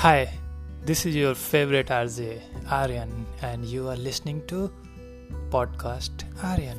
Hi, this is your favorite RJ Aryan, and you are listening to Podcast Aryan.